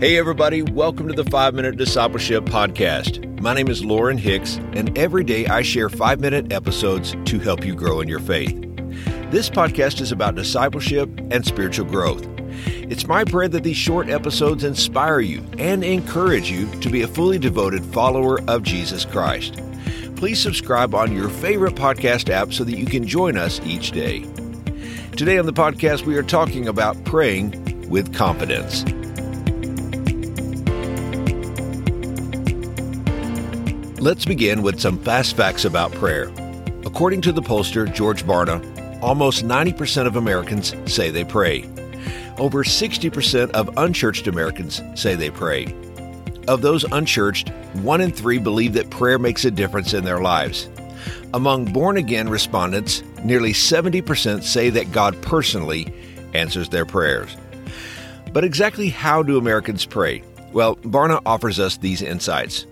Hey, everybody, welcome to the 5 Minute Discipleship Podcast. My name is Lauren Hicks, and every day I share 5 minute episodes to help you grow in your faith. This podcast is about discipleship and spiritual growth. It's my prayer that these short episodes inspire you and encourage you to be a fully devoted follower of Jesus Christ. Please subscribe on your favorite podcast app so that you can join us each day. Today on the podcast, we are talking about praying with confidence. Let's begin with some fast facts about prayer. According to the pollster George Barna, almost 90% of Americans say they pray. Over 60% of unchurched Americans say they pray. Of those unchurched, one in three believe that prayer makes a difference in their lives. Among born again respondents, nearly 70% say that God personally answers their prayers. But exactly how do Americans pray? Well, Barna offers us these insights.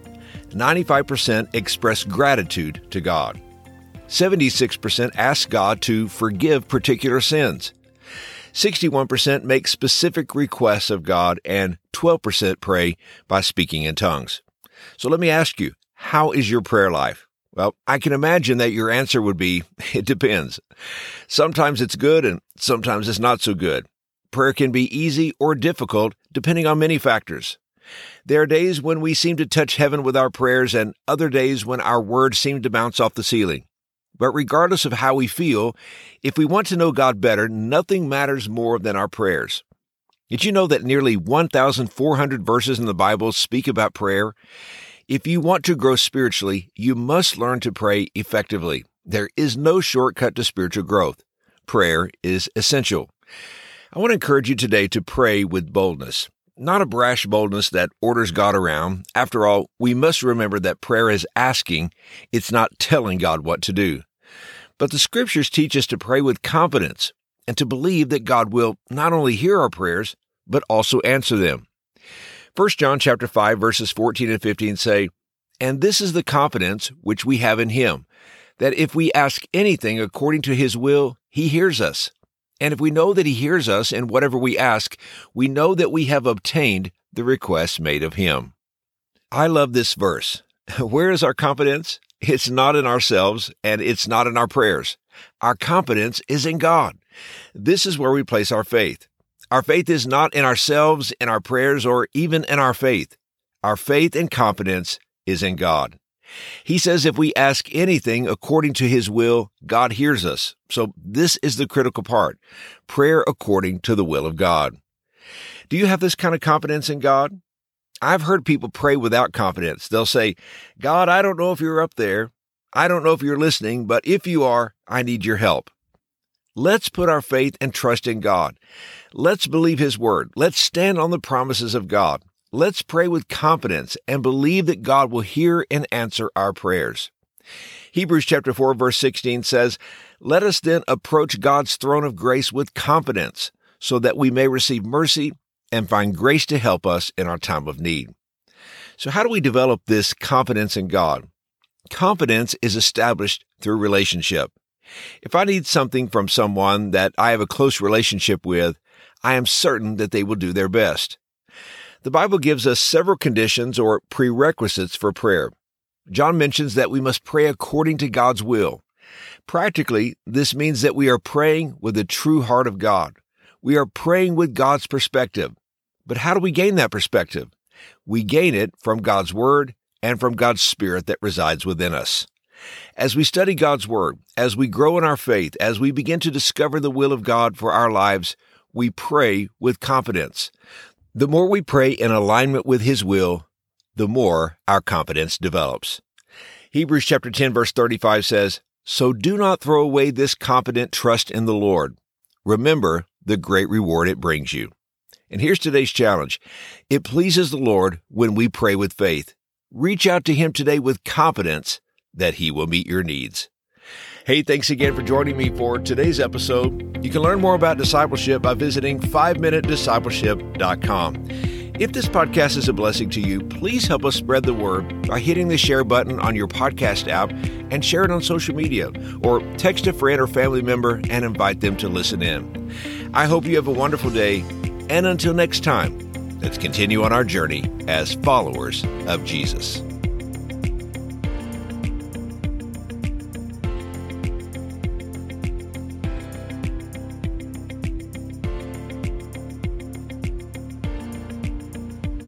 95% express gratitude to God. 76% ask God to forgive particular sins. 61% make specific requests of God, and 12% pray by speaking in tongues. So let me ask you, how is your prayer life? Well, I can imagine that your answer would be, it depends. Sometimes it's good and sometimes it's not so good. Prayer can be easy or difficult depending on many factors. There are days when we seem to touch heaven with our prayers, and other days when our words seem to bounce off the ceiling. But regardless of how we feel, if we want to know God better, nothing matters more than our prayers. Did you know that nearly 1,400 verses in the Bible speak about prayer? If you want to grow spiritually, you must learn to pray effectively. There is no shortcut to spiritual growth. Prayer is essential. I want to encourage you today to pray with boldness not a brash boldness that orders God around. After all, we must remember that prayer is asking, it's not telling God what to do. But the scriptures teach us to pray with confidence and to believe that God will not only hear our prayers, but also answer them. 1 John chapter 5 verses 14 and 15 say, "And this is the confidence which we have in him, that if we ask anything according to his will, he hears us." And if we know that He hears us in whatever we ask, we know that we have obtained the request made of Him. I love this verse. Where is our confidence? It's not in ourselves and it's not in our prayers. Our confidence is in God. This is where we place our faith. Our faith is not in ourselves, in our prayers, or even in our faith. Our faith and confidence is in God. He says if we ask anything according to his will, God hears us. So this is the critical part. Prayer according to the will of God. Do you have this kind of confidence in God? I've heard people pray without confidence. They'll say, God, I don't know if you're up there. I don't know if you're listening, but if you are, I need your help. Let's put our faith and trust in God. Let's believe His Word. Let's stand on the promises of God. Let's pray with confidence and believe that God will hear and answer our prayers. Hebrews chapter 4 verse 16 says, "Let us then approach God's throne of grace with confidence, so that we may receive mercy and find grace to help us in our time of need." So how do we develop this confidence in God? Confidence is established through relationship. If I need something from someone that I have a close relationship with, I am certain that they will do their best. The Bible gives us several conditions or prerequisites for prayer. John mentions that we must pray according to God's will. Practically, this means that we are praying with the true heart of God. We are praying with God's perspective. But how do we gain that perspective? We gain it from God's Word and from God's Spirit that resides within us. As we study God's Word, as we grow in our faith, as we begin to discover the will of God for our lives, we pray with confidence. The more we pray in alignment with His will, the more our confidence develops. Hebrews chapter 10 verse 35 says, So do not throw away this confident trust in the Lord. Remember the great reward it brings you. And here's today's challenge. It pleases the Lord when we pray with faith. Reach out to Him today with confidence that He will meet your needs. Hey, thanks again for joining me for today's episode. You can learn more about discipleship by visiting 5minutediscipleship.com. If this podcast is a blessing to you, please help us spread the word by hitting the share button on your podcast app and share it on social media, or text a friend or family member and invite them to listen in. I hope you have a wonderful day, and until next time, Let's continue on our journey as followers of Jesus.